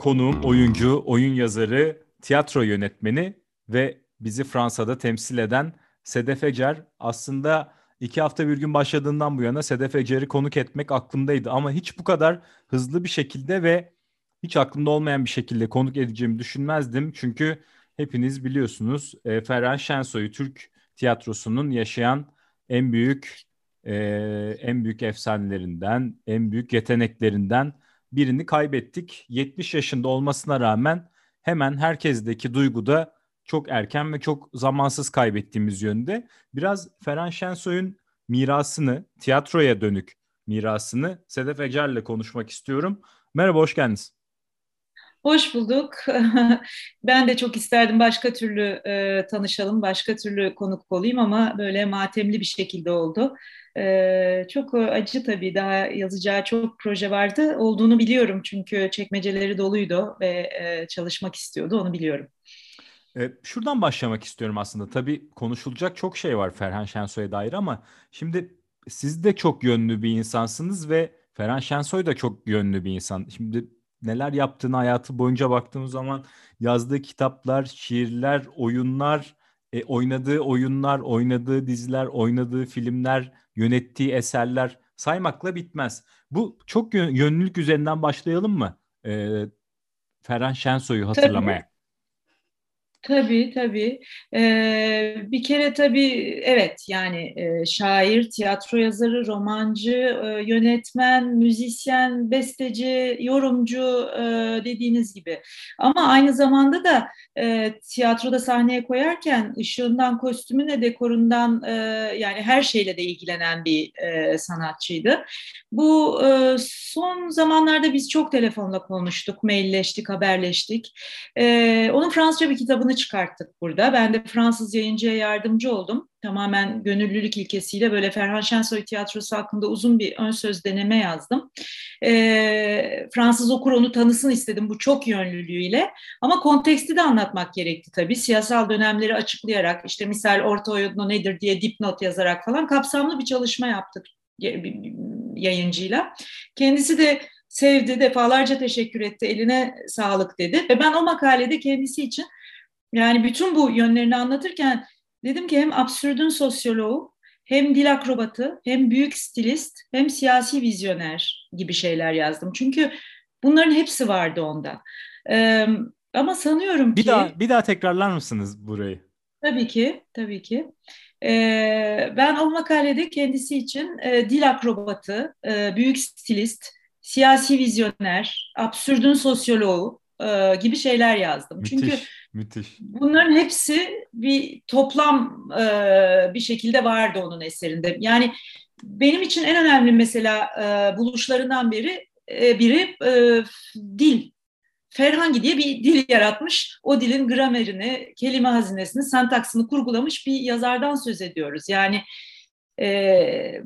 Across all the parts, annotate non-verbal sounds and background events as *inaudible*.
konuğum oyuncu, oyun yazarı, tiyatro yönetmeni ve bizi Fransa'da temsil eden Sedef Ecer. Aslında iki hafta bir gün başladığından bu yana Sedef Ecer'i konuk etmek aklımdaydı ama hiç bu kadar hızlı bir şekilde ve hiç aklımda olmayan bir şekilde konuk edeceğimi düşünmezdim. Çünkü hepiniz biliyorsunuz e, Ferhan Şensoy'u Türk tiyatrosunun yaşayan en büyük e, en büyük efsanelerinden, en büyük yeteneklerinden birini kaybettik. 70 yaşında olmasına rağmen hemen herkesteki duyguda çok erken ve çok zamansız kaybettiğimiz yönde. Biraz Ferhan Şensoy'un mirasını, tiyatroya dönük mirasını Sedef Ecer'le konuşmak istiyorum. Merhaba, hoş geldiniz. Hoş bulduk. *laughs* ben de çok isterdim başka türlü e, tanışalım, başka türlü konuk olayım ama böyle matemli bir şekilde oldu. E, çok acı tabii daha yazacağı çok proje vardı. Olduğunu biliyorum çünkü çekmeceleri doluydu ve e, çalışmak istiyordu onu biliyorum. Şuradan başlamak istiyorum aslında. Tabii konuşulacak çok şey var Ferhan Şensoy'a dair ama şimdi siz de çok yönlü bir insansınız ve Ferhan Şensoy da çok yönlü bir insan. Şimdi neler yaptığını hayatı boyunca baktığımız zaman yazdığı kitaplar, şiirler, oyunlar, e, oynadığı oyunlar, oynadığı diziler, oynadığı filmler, yönettiği eserler saymakla bitmez. Bu çok yönlülük üzerinden başlayalım mı? E, Ferhan Şensoy'u hatırlamaya. Tabii. Tabii tabii. Ee, bir kere tabii evet yani e, şair, tiyatro yazarı, romancı, e, yönetmen, müzisyen, besteci, yorumcu e, dediğiniz gibi. Ama aynı zamanda da e, tiyatroda sahneye koyarken ışığından, kostümüne, dekorundan e, yani her şeyle de ilgilenen bir e, sanatçıydı. Bu e, son zamanlarda biz çok telefonla konuştuk, mailleştik, haberleştik. E, onun Fransızca bir kitabını kitabını çıkarttık burada. Ben de Fransız yayıncıya yardımcı oldum. Tamamen gönüllülük ilkesiyle böyle Ferhan Şensoy tiyatrosu hakkında uzun bir ön söz deneme yazdım. E, Fransız okur onu tanısın istedim bu çok yönlülüğüyle. Ama konteksti de anlatmak gerekti tabii. Siyasal dönemleri açıklayarak işte misal orta oyunu nedir diye dipnot yazarak falan kapsamlı bir çalışma yaptık yayıncıyla. Kendisi de sevdi, defalarca teşekkür etti, eline sağlık dedi. Ve ben o makalede kendisi için yani bütün bu yönlerini anlatırken dedim ki hem absürdün sosyoloğu, hem dil akrobatı, hem büyük stilist, hem siyasi vizyoner gibi şeyler yazdım. Çünkü bunların hepsi vardı onda. Ee, ama sanıyorum bir ki... Daha, bir daha tekrarlar mısınız burayı? Tabii ki, tabii ki. Ee, ben o makalede kendisi için e, dil akrobatı, e, büyük stilist, siyasi vizyoner, absürdün sosyoloğu e, gibi şeyler yazdım. Müthiş. Çünkü Müthiş. Bunların hepsi bir toplam e, bir şekilde vardı onun eserinde. Yani benim için en önemli mesela e, buluşlarından biri e, biri e, dil. Ferhangi diye bir dil yaratmış. O dilin gramerini, kelime hazinesini, santaksını kurgulamış bir yazardan söz ediyoruz. Yani e,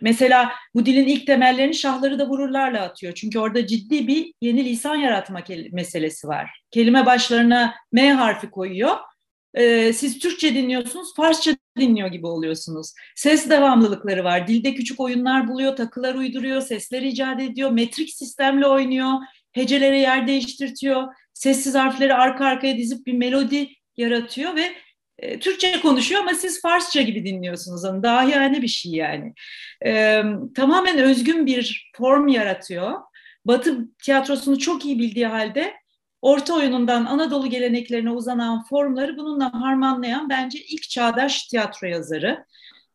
mesela bu dilin ilk temellerini şahları da vururlarla atıyor. Çünkü orada ciddi bir yeni lisan yaratma meselesi var. Kelime başlarına M harfi koyuyor. E, siz Türkçe dinliyorsunuz, Farsça dinliyor gibi oluyorsunuz. Ses devamlılıkları var. Dilde küçük oyunlar buluyor, takılar uyduruyor, sesler icat ediyor, metrik sistemle oynuyor, hecelere yer değiştirtiyor, sessiz harfleri arka arkaya dizip bir melodi yaratıyor ve e, Türkçe konuşuyor ama siz Farsça gibi dinliyorsunuz onu. Dahiyane bir şey yani. E, tamamen özgün bir form yaratıyor. Batı tiyatrosunu çok iyi bildiği halde Orta oyunundan Anadolu geleneklerine uzanan formları bununla harmanlayan bence ilk çağdaş tiyatro yazarı.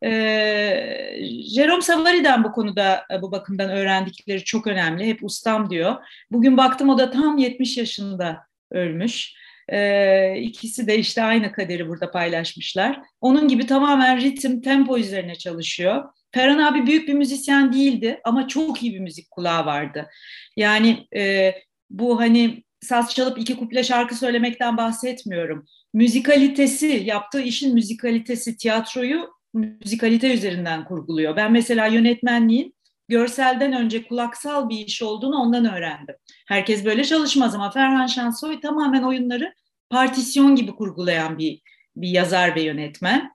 Ee, Jerome Savari'den bu konuda bu bakımdan öğrendikleri çok önemli. Hep ustam diyor. Bugün baktım o da tam 70 yaşında ölmüş. E, ikisi de işte aynı kaderi burada paylaşmışlar. Onun gibi tamamen ritim, tempo üzerine çalışıyor. Ferhan abi büyük bir müzisyen değildi ama çok iyi bir müzik kulağı vardı. Yani e, bu hani saz çalıp iki kuple şarkı söylemekten bahsetmiyorum. Müzikalitesi, yaptığı işin müzikalitesi, tiyatroyu müzikalite üzerinden kurguluyor. Ben mesela yönetmenliğin görselden önce kulaksal bir iş olduğunu ondan öğrendim. Herkes böyle çalışmaz ama Ferhan Şensoy tamamen oyunları partisyon gibi kurgulayan bir bir yazar ve yönetmen.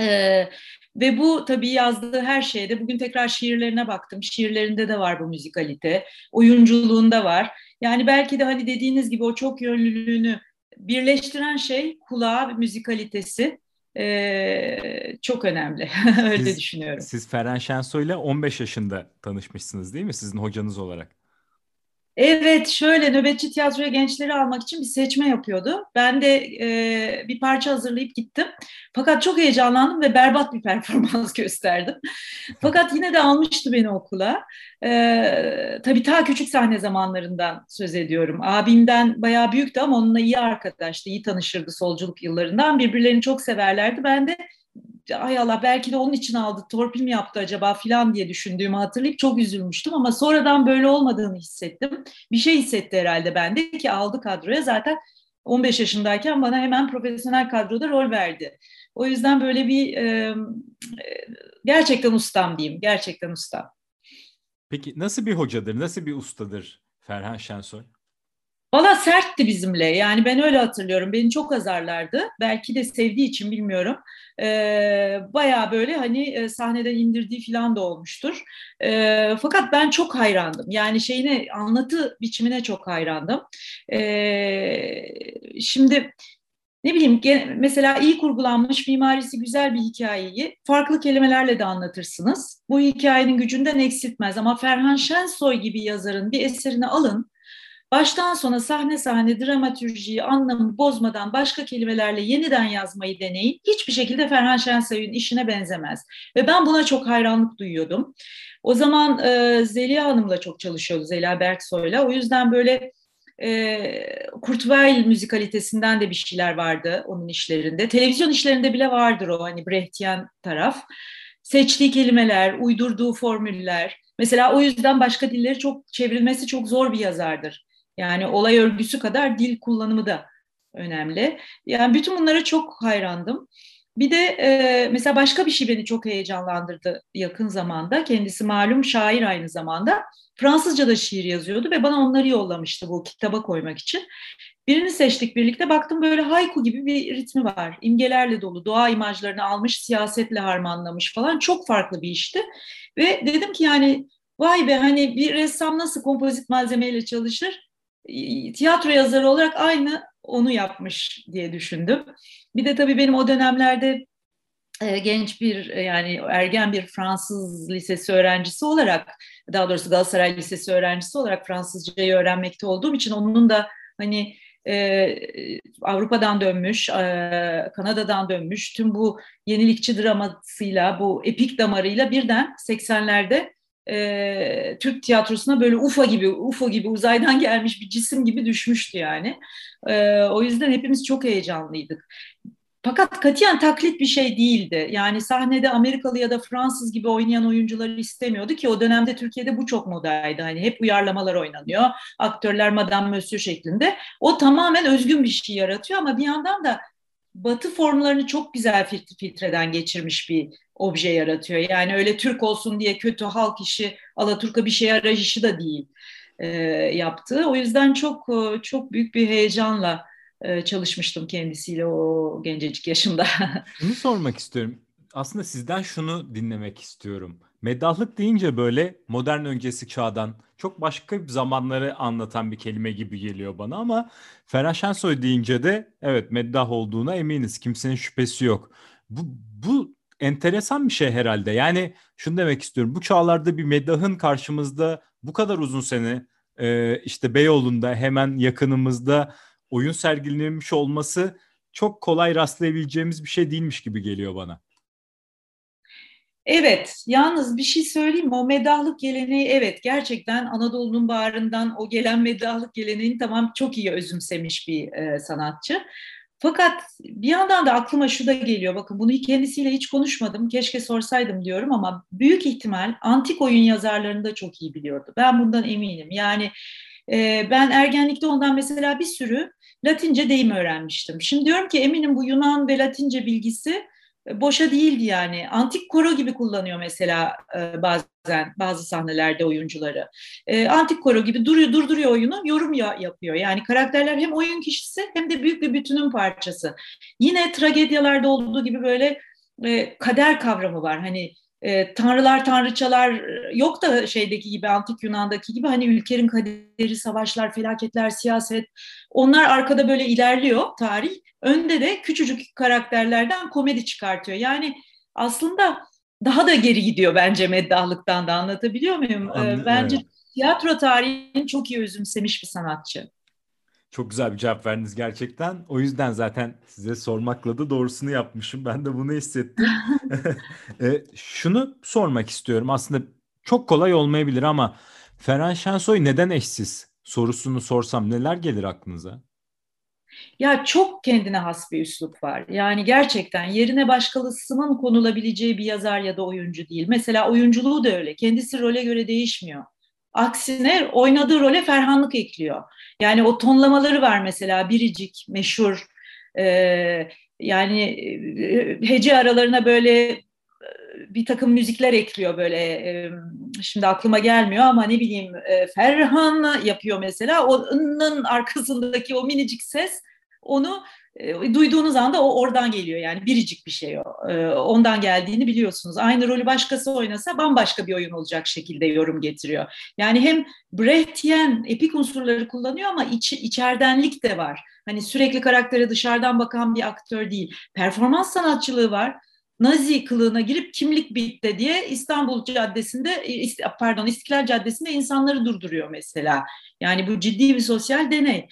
Ee, ve bu tabii yazdığı her şeyde bugün tekrar şiirlerine baktım. Şiirlerinde de var bu müzikalite, oyunculuğunda var. Yani belki de hani dediğiniz gibi o çok yönlülüğünü birleştiren şey kulağı ve müzikalitesi. Ee, çok önemli. *laughs* Öyle siz, düşünüyorum. Siz Ferhan Şensoy ile 15 yaşında tanışmışsınız değil mi? Sizin hocanız olarak. Evet, şöyle nöbetçi tiyatroya gençleri almak için bir seçme yapıyordu. Ben de e, bir parça hazırlayıp gittim. Fakat çok heyecanlandım ve berbat bir *laughs* performans gösterdim. Fakat yine de almıştı beni okula. E, tabii ta küçük sahne zamanlarından söz ediyorum. Abimden bayağı büyüktü ama onunla iyi arkadaştı, iyi tanışırdı solculuk yıllarından. Birbirlerini çok severlerdi. Ben de ay Allah belki de onun için aldı, torpil mi yaptı acaba filan diye düşündüğümü hatırlayıp çok üzülmüştüm ama sonradan böyle olmadığını hissettim. Bir şey hissetti herhalde bende ki aldı kadroya zaten 15 yaşındayken bana hemen profesyonel kadroda rol verdi. O yüzden böyle bir e, gerçekten ustam diyeyim, gerçekten ustam. Peki nasıl bir hocadır, nasıl bir ustadır Ferhan Şensoy? Valla sertti bizimle. Yani ben öyle hatırlıyorum. Beni çok azarlardı. Belki de sevdiği için bilmiyorum. Ee, Baya böyle hani e, sahneden indirdiği falan da olmuştur. Ee, fakat ben çok hayrandım. Yani şeyine anlatı biçimine çok hayrandım. Ee, şimdi ne bileyim mesela iyi kurgulanmış mimarisi güzel bir hikayeyi farklı kelimelerle de anlatırsınız. Bu hikayenin gücünden eksiltmez ama Ferhan Şensoy gibi yazarın bir eserini alın baştan sona sahne sahne dramatürjiyi, anlamı bozmadan başka kelimelerle yeniden yazmayı deneyin. Hiçbir şekilde Ferhan Şensoy'un işine benzemez. Ve ben buna çok hayranlık duyuyordum. O zaman e, Zeliha Hanım'la çok çalışıyordu, Zeliha Berksoy'la. O yüzden böyle e, Kurt Weill müzikalitesinden de bir şeyler vardı onun işlerinde. Televizyon işlerinde bile vardır o hani Brechtian taraf. Seçtiği kelimeler, uydurduğu formüller. Mesela o yüzden başka dilleri çok çevrilmesi çok zor bir yazardır. Yani olay örgüsü kadar dil kullanımı da önemli. Yani bütün bunlara çok hayrandım. Bir de e, mesela başka bir şey beni çok heyecanlandırdı yakın zamanda. Kendisi malum şair aynı zamanda. Fransızca da şiir yazıyordu ve bana onları yollamıştı bu kitaba koymak için. Birini seçtik birlikte. Baktım böyle haiku gibi bir ritmi var. İmgelerle dolu. Doğa imajlarını almış, siyasetle harmanlamış falan. Çok farklı bir işti. Ve dedim ki yani vay be hani bir ressam nasıl kompozit malzemeyle çalışır? Tiyatro yazarı olarak aynı onu yapmış diye düşündüm. Bir de tabii benim o dönemlerde e, genç bir e, yani ergen bir Fransız lisesi öğrencisi olarak daha doğrusu Galatasaray Lisesi öğrencisi olarak Fransızcayı öğrenmekte olduğum için onun da hani e, Avrupa'dan dönmüş, e, Kanada'dan dönmüş tüm bu yenilikçi dramasıyla, bu epik damarıyla birden 80'lerde e, Türk tiyatrosuna böyle UFO gibi, UFO gibi uzaydan *laughs* gelmiş bir cisim gibi düşmüştü yani. E, o yüzden hepimiz çok heyecanlıydık. Fakat katiyen taklit bir şey değildi. Yani sahnede Amerikalı ya da Fransız gibi oynayan oyuncuları istemiyordu ki o dönemde Türkiye'de bu çok modaydı. Hani hep uyarlamalar oynanıyor. Aktörler Madame Monsieur şeklinde. O tamamen özgün bir şey yaratıyor ama bir yandan da Batı formlarını çok güzel filtreden geçirmiş bir obje yaratıyor. Yani öyle Türk olsun diye kötü halk işi, Alaturka bir şey arayışı da değil e, yaptığı. O yüzden çok e, çok büyük bir heyecanla e, çalışmıştım kendisiyle o gencecik yaşımda. *laughs* Şunu sormak istiyorum. Aslında sizden şunu dinlemek istiyorum. Meddahlık deyince böyle modern öncesi çağdan çok başka bir zamanları anlatan bir kelime gibi geliyor bana ama Ferhan Şensoy deyince de evet meddah olduğuna eminiz. Kimsenin şüphesi yok. Bu, bu enteresan bir şey herhalde. Yani şunu demek istiyorum. Bu çağlarda bir meddahın karşımızda bu kadar uzun sene e, işte Beyoğlu'nda hemen yakınımızda oyun sergilenmiş olması çok kolay rastlayabileceğimiz bir şey değilmiş gibi geliyor bana. Evet, yalnız bir şey söyleyeyim mi? O medahlık geleneği evet gerçekten Anadolu'nun bağrından o gelen medahlık geleneğini tamam çok iyi özümsemiş bir e, sanatçı. Fakat bir yandan da aklıma şu da geliyor. Bakın bunu kendisiyle hiç konuşmadım. Keşke sorsaydım diyorum ama büyük ihtimal antik oyun yazarlarını da çok iyi biliyordu. Ben bundan eminim. Yani E, ben ergenlikte ondan mesela bir sürü Latince deyim öğrenmiştim. Şimdi diyorum ki eminim bu Yunan ve Latince bilgisi boşa değildi yani. Antik koro gibi kullanıyor mesela e, bazen bazı sahnelerde oyuncuları. E, antik koro gibi duruyor durduruyor oyunu, yorum ya, yapıyor. Yani karakterler hem oyun kişisi hem de büyük bir bütünün parçası. Yine tragedyalarda olduğu gibi böyle e, kader kavramı var. Hani e, tanrılar tanrıçalar yok da şeydeki gibi antik Yunan'daki gibi hani ülkenin kaderi, savaşlar, felaketler, siyaset onlar arkada böyle ilerliyor tarih. Önde de küçücük karakterlerden komedi çıkartıyor. Yani aslında daha da geri gidiyor bence meddahlıktan da anlatabiliyor muyum? Anladım, bence evet. tiyatro tarihini çok iyi özümsemiş bir sanatçı. Çok güzel bir cevap verdiniz gerçekten. O yüzden zaten size sormakla da doğrusunu yapmışım. Ben de bunu hissettim. *laughs* *laughs* e, şunu sormak istiyorum. Aslında çok kolay olmayabilir ama Ferhan Şensoy neden eşsiz sorusunu sorsam neler gelir aklınıza? Ya çok kendine has bir üslup var. Yani gerçekten yerine başkasının konulabileceği bir yazar ya da oyuncu değil. Mesela oyunculuğu da öyle. Kendisi role göre değişmiyor. Aksine oynadığı role ferhanlık ekliyor. Yani o tonlamaları var mesela biricik, meşhur. E, yani e, hece aralarına böyle e, bir takım müzikler ekliyor böyle e, şimdi aklıma gelmiyor ama ne bileyim Ferhan yapıyor mesela onun arkasındaki o minicik ses onu e, duyduğunuz anda o oradan geliyor yani biricik bir şey o. E, ondan geldiğini biliyorsunuz. Aynı rolü başkası oynasa bambaşka bir oyun olacak şekilde yorum getiriyor. Yani hem Brechtien epik unsurları kullanıyor ama iç, içerdenlik de var. Hani sürekli karaktere dışarıdan bakan bir aktör değil. Performans sanatçılığı var. Nazi kılığına girip kimlik bitti diye İstanbul Caddesi'nde e, pardon İstiklal Caddesi'nde insanları durduruyor mesela. Yani bu ciddi bir sosyal deney.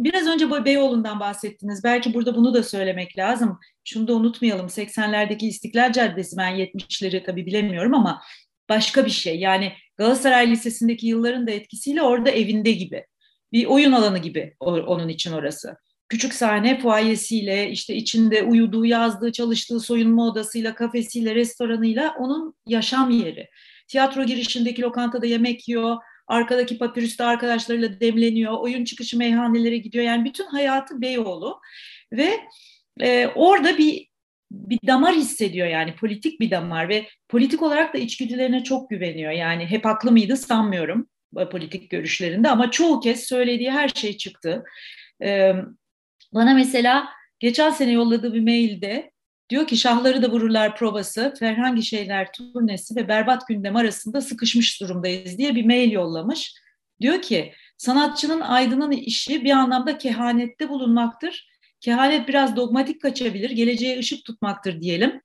Biraz önce Beyoğlu'ndan bahsettiniz. Belki burada bunu da söylemek lazım. Şunu da unutmayalım. 80'lerdeki İstiklal Caddesi ben 70'leri tabii bilemiyorum ama başka bir şey. Yani Galatasaray Lisesi'ndeki yılların da etkisiyle orada evinde gibi. Bir oyun alanı gibi onun için orası. Küçük sahne fuayesiyle, işte içinde uyuduğu, yazdığı, çalıştığı soyunma odasıyla, kafesiyle, restoranıyla onun yaşam yeri. Tiyatro girişindeki lokantada yemek yiyor, Arkadaki papirüste arkadaşlarıyla demleniyor. Oyun çıkışı meyhanelere gidiyor. Yani bütün hayatı Beyoğlu. Ve e, orada bir bir damar hissediyor yani politik bir damar ve politik olarak da içgüdülerine çok güveniyor. Yani hep haklı mıydı sanmıyorum politik görüşlerinde ama çoğu kez söylediği her şey çıktı. Ee, bana mesela geçen sene yolladığı bir mailde Diyor ki şahları da vururlar provası, Ferhangi şeyler turnesi ve berbat gündem arasında sıkışmış durumdayız diye bir mail yollamış. Diyor ki sanatçının aydının işi bir anlamda kehanette bulunmaktır. Kehanet biraz dogmatik kaçabilir, geleceğe ışık tutmaktır diyelim.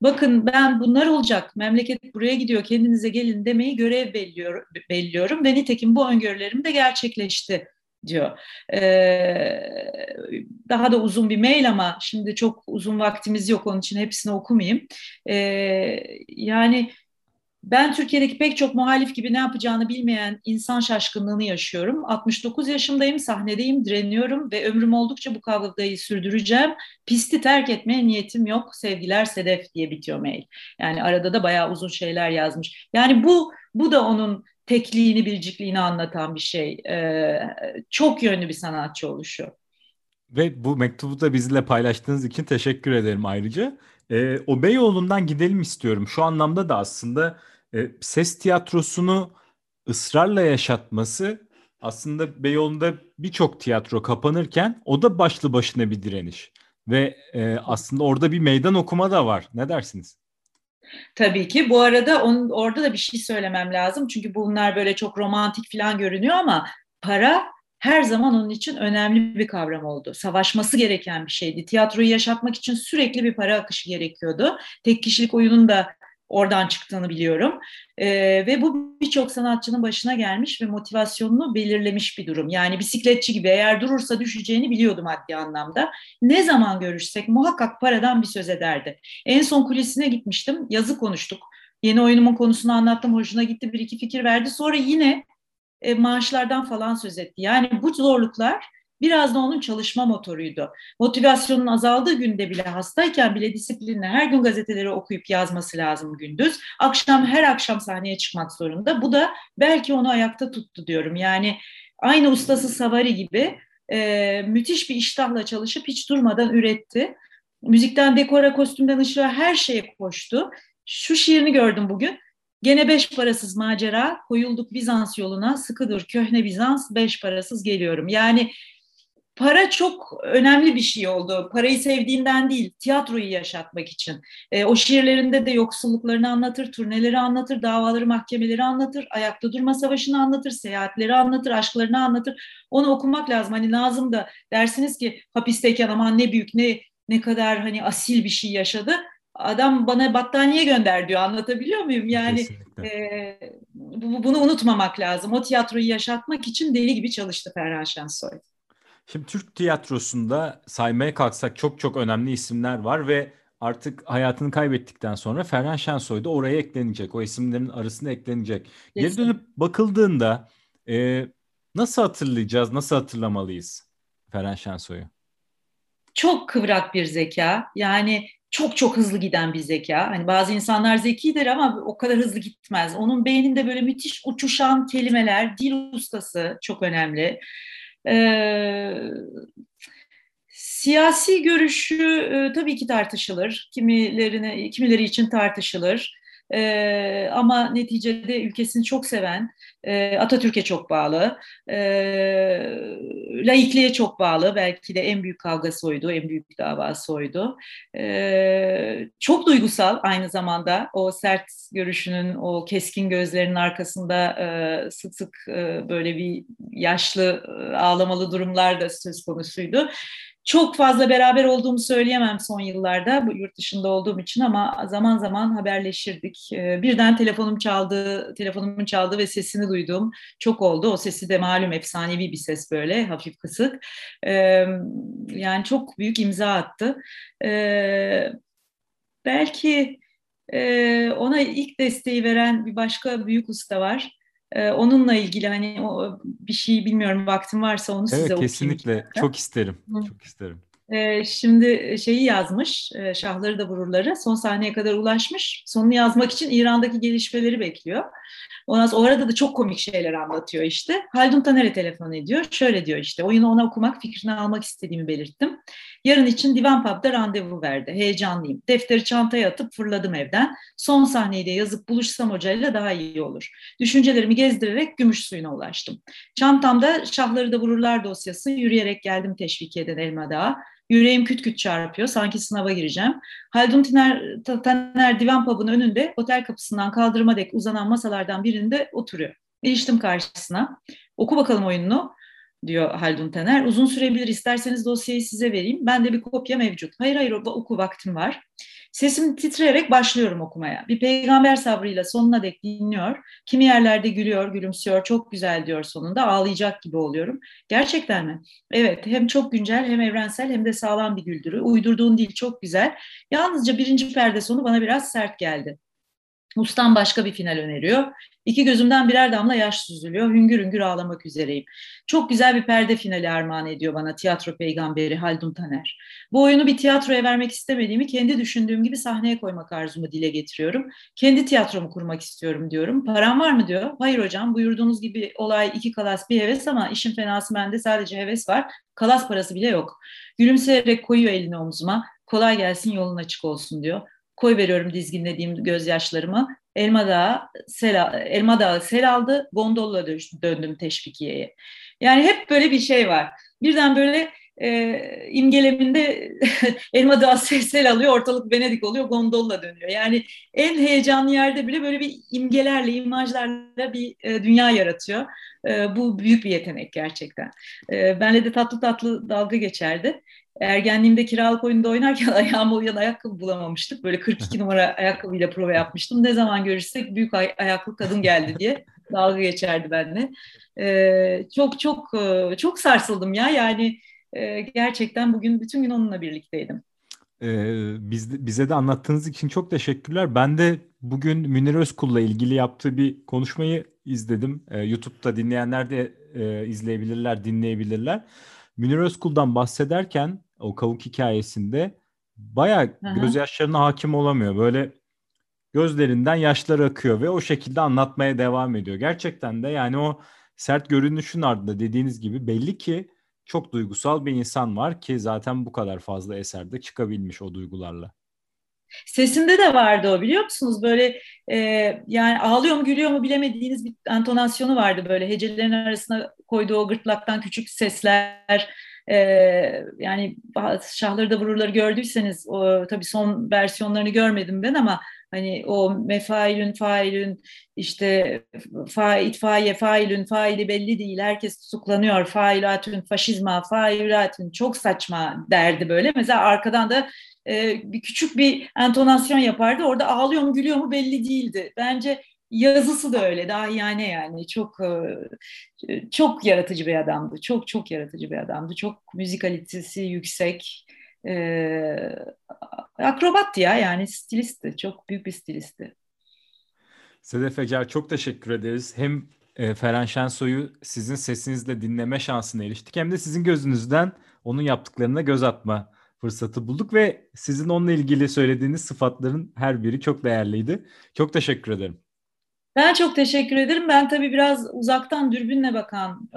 Bakın ben bunlar olacak, memleket buraya gidiyor, kendinize gelin demeyi görev belliyor, belliyorum ve nitekim bu öngörülerim de gerçekleşti diyor. Ee, daha da uzun bir mail ama şimdi çok uzun vaktimiz yok onun için hepsini okumayayım. Ee, yani ben Türkiye'deki pek çok muhalif gibi ne yapacağını bilmeyen insan şaşkınlığını yaşıyorum. 69 yaşındayım, sahnedeyim, direniyorum ve ömrüm oldukça bu kavgayı sürdüreceğim. Pisti terk etmeye niyetim yok. Sevgiler Sedef diye bitiyor mail. Yani arada da bayağı uzun şeyler yazmış. Yani bu bu da onun tekliğini, biricikliğini anlatan bir şey. Ee, çok yönlü bir sanatçı oluşu. Ve bu mektubu da bizle paylaştığınız için teşekkür ederim ayrıca. Ee, o Beyoğlu'ndan gidelim istiyorum. Şu anlamda da aslında e, ses tiyatrosunu ısrarla yaşatması aslında Beyoğlu'nda birçok tiyatro kapanırken o da başlı başına bir direniş. Ve e, aslında orada bir meydan okuma da var. Ne dersiniz? Tabii ki. Bu arada onun, orada da bir şey söylemem lazım. Çünkü bunlar böyle çok romantik falan görünüyor ama para her zaman onun için önemli bir kavram oldu. Savaşması gereken bir şeydi. Tiyatroyu yaşatmak için sürekli bir para akışı gerekiyordu. Tek kişilik oyunun da oradan çıktığını biliyorum. E, ve bu birçok sanatçının başına gelmiş ve motivasyonunu belirlemiş bir durum. Yani bisikletçi gibi eğer durursa düşeceğini biliyordu maddi anlamda. Ne zaman görüşsek muhakkak paradan bir söz ederdi. En son kulisine gitmiştim, yazı konuştuk. Yeni oyunumun konusunu anlattım, hoşuna gitti, bir iki fikir verdi. Sonra yine e, maaşlardan falan söz etti. Yani bu zorluklar biraz da onun çalışma motoruydu. Motivasyonun azaldığı günde bile hastayken bile disiplinle her gün gazeteleri okuyup yazması lazım gündüz. Akşam her akşam sahneye çıkmak zorunda. Bu da belki onu ayakta tuttu diyorum. Yani aynı ustası Savari gibi e, müthiş bir iştahla çalışıp hiç durmadan üretti. Müzikten dekora, kostümden ışığa her şeye koştu. Şu şiirini gördüm bugün. Gene beş parasız macera, koyulduk Bizans yoluna, sıkıdır köhne Bizans, beş parasız geliyorum. Yani para çok önemli bir şey oldu. Parayı sevdiğinden değil, tiyatroyu yaşatmak için. E, o şiirlerinde de yoksulluklarını anlatır, turneleri anlatır, davaları, mahkemeleri anlatır, ayakta durma savaşını anlatır, seyahatleri anlatır, aşklarını anlatır. Onu okumak lazım. Hani Nazım da dersiniz ki hapisteyken aman ne büyük, ne ne kadar hani asil bir şey yaşadı. Adam bana battaniye gönder diyor. Anlatabiliyor muyum? Yani e, bu, bunu unutmamak lazım. O tiyatroyu yaşatmak için deli gibi çalıştı Ferhan Şensoy. Şimdi Türk tiyatrosunda saymaya kalksak çok çok önemli isimler var ve artık hayatını kaybettikten sonra Ferhan Şensoy da oraya eklenecek. O isimlerin arasında eklenecek. Geri dönüp bakıldığında e, nasıl hatırlayacağız, nasıl hatırlamalıyız Ferhan Şensoy'u? Çok kıvrak bir zeka. Yani çok çok hızlı giden bir zeka. Hani bazı insanlar zekidir ama o kadar hızlı gitmez. Onun beyninde böyle müthiş uçuşan kelimeler, dil ustası çok önemli. Ee, siyasi görüşü e, tabii ki tartışılır. Kimilerine, kimileri için tartışılır. E, ama neticede ülkesini çok seven, e, Atatürk'e çok bağlı, e, laikliğe çok bağlı. Belki de en büyük kavgası oydu, en büyük davası oydu. E, çok duygusal aynı zamanda. O sert görüşünün, o keskin gözlerinin arkasında e, sık sık e, böyle bir yaşlı ağlamalı durumlar da söz konusuydu. Çok fazla beraber olduğumu söyleyemem son yıllarda bu yurt dışında olduğum için ama zaman zaman haberleşirdik. Ee, birden telefonum çaldı, telefonumun çaldı ve sesini duydum. Çok oldu. O sesi de malum efsanevi bir ses böyle hafif kısık. Ee, yani çok büyük imza attı. Ee, belki e, ona ilk desteği veren bir başka büyük usta var. Onunla ilgili hani o bir şey bilmiyorum vaktim varsa onu evet, size okuyayım. Kesinlikle çok isterim. Hı. Çok isterim. şimdi şeyi yazmış, Şahları da Vururları son sahneye kadar ulaşmış. Sonunu yazmak için İran'daki gelişmeleri bekliyor. Ondan sonra orada da çok komik şeyler anlatıyor işte. Haldun Taner'e telefon ediyor. Şöyle diyor işte oyunu ona okumak, fikrini almak istediğimi belirttim. Yarın için Divan Pub'da randevu verdi. Heyecanlıyım. Defteri çantaya atıp fırladım evden. Son sahneyi de yazıp buluşsam hocayla daha iyi olur. Düşüncelerimi gezdirerek gümüş suyuna ulaştım. Çantamda Şahları da Vururlar dosyası. Yürüyerek geldim Teşvikiye'den Elma Dağı. Yüreğim küt küt çarpıyor. Sanki sınava gireceğim. Haldun Taner, Taner Divan Pub'un önünde otel kapısından kaldırıma dek uzanan masalardan birinde oturuyor. İliştim karşısına. Oku bakalım oyununu diyor Haldun Taner. Uzun sürebilir isterseniz dosyayı size vereyim. Ben de bir kopya mevcut. Hayır hayır oku vaktim var. Sesim titreyerek başlıyorum okumaya. Bir peygamber sabrıyla sonuna dek dinliyor. Kimi yerlerde gülüyor, gülümsüyor. Çok güzel diyor sonunda. Ağlayacak gibi oluyorum. Gerçekten mi? Evet. Hem çok güncel hem evrensel hem de sağlam bir güldürü. Uydurduğun dil çok güzel. Yalnızca birinci perde sonu bana biraz sert geldi. Ustam başka bir final öneriyor. İki gözümden birer damla yaş süzülüyor. Hüngür hüngür ağlamak üzereyim. Çok güzel bir perde finali armağan ediyor bana tiyatro peygamberi Haldun Taner. Bu oyunu bir tiyatroya vermek istemediğimi kendi düşündüğüm gibi sahneye koymak arzumu dile getiriyorum. Kendi tiyatromu kurmak istiyorum diyorum. Param var mı diyor. Hayır hocam buyurduğunuz gibi olay iki kalas bir heves ama işin fenası bende sadece heves var. Kalas parası bile yok. Gülümseyerek koyuyor elini omzuma. Kolay gelsin yolun açık olsun diyor koy veriyorum dizginlediğim gözyaşlarımı. Elma Dağı sel, Elma Dağı sel aldı, gondolla döndüm Teşvikiye'ye. Yani hep böyle bir şey var. Birden böyle e, imgeleminde *laughs* Elma Dağı sel alıyor, ortalık Venedik oluyor, gondolla dönüyor. Yani en heyecanlı yerde bile böyle bir imgelerle, imajlarla bir e, dünya yaratıyor. E, bu büyük bir yetenek gerçekten. E, benle de tatlı tatlı dalga geçerdi ergenliğimde kiralık oyunda oynarken *laughs* ayağıma uyan ayakkabı bulamamıştık. Böyle 42 *laughs* numara ayakkabıyla prova yapmıştım. Ne zaman görüşsek büyük ay- ayaklı kadın geldi diye *laughs* dalga geçerdi benimle. Ee, çok çok e, çok sarsıldım ya yani e, gerçekten bugün bütün gün onunla birlikteydim. Ee, biz, bize de anlattığınız için çok teşekkürler. Ben de bugün Münir Özkul'la ilgili yaptığı bir konuşmayı izledim. Ee, YouTube'da dinleyenler de e, izleyebilirler, dinleyebilirler. Münir Özkul'dan bahsederken o kavuk hikayesinde bayağı gözyaşlarına hakim olamıyor. Böyle gözlerinden yaşlar akıyor ve o şekilde anlatmaya devam ediyor. Gerçekten de yani o sert görünüşün ardında dediğiniz gibi belli ki çok duygusal bir insan var ki zaten bu kadar fazla eserde çıkabilmiş o duygularla. Sesinde de vardı o biliyor musunuz? Böyle e, yani ağlıyor mu gülüyor mu bilemediğiniz bir entonasyonu vardı böyle hecelerin arasına koyduğu o gırtlaktan küçük sesler. E, yani şahları da vururları gördüyseniz o, tabii son versiyonlarını görmedim ben ama hani o mefailün failün işte fa, itfaiye failün faili belli değil herkes tutuklanıyor failatün faşizma failatün çok saçma derdi böyle mesela arkadan da e, bir küçük bir entonasyon yapardı. Orada ağlıyor mu gülüyor mu belli değildi. Bence yazısı da öyle daha yani yani çok e, çok yaratıcı bir adamdı. Çok çok yaratıcı bir adamdı. Çok müzikalitesi yüksek. E, akrobattı ya yani stilistti. Çok büyük bir stilisti. Sedef Ecer çok teşekkür ederiz. Hem e, Ferhan Şensoy'u sizin sesinizle dinleme şansına eriştik hem de sizin gözünüzden onun yaptıklarına göz atma fırsatı bulduk ve sizin onunla ilgili söylediğiniz sıfatların her biri çok değerliydi. Çok teşekkür ederim. Ben çok teşekkür ederim. Ben tabii biraz uzaktan dürbünle bakan,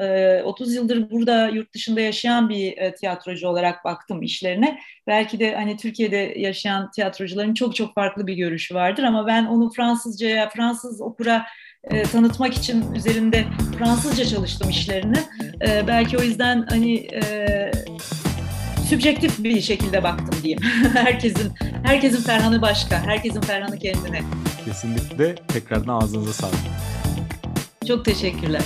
30 e, yıldır burada yurt dışında yaşayan bir e, tiyatrocu olarak baktım işlerine. Belki de hani Türkiye'de yaşayan tiyatrocuların çok çok farklı bir görüşü vardır ama ben onu Fransızcaya, Fransız opera e, tanıtmak için üzerinde Fransızca çalıştım işlerini. Belki o yüzden hani sübjektif bir şekilde baktım diyeyim. *laughs* herkesin herkesin Ferhan'ı başka, herkesin Ferhan'ı kendine. Kesinlikle tekrardan ağzınıza sağlık. Çok teşekkürler.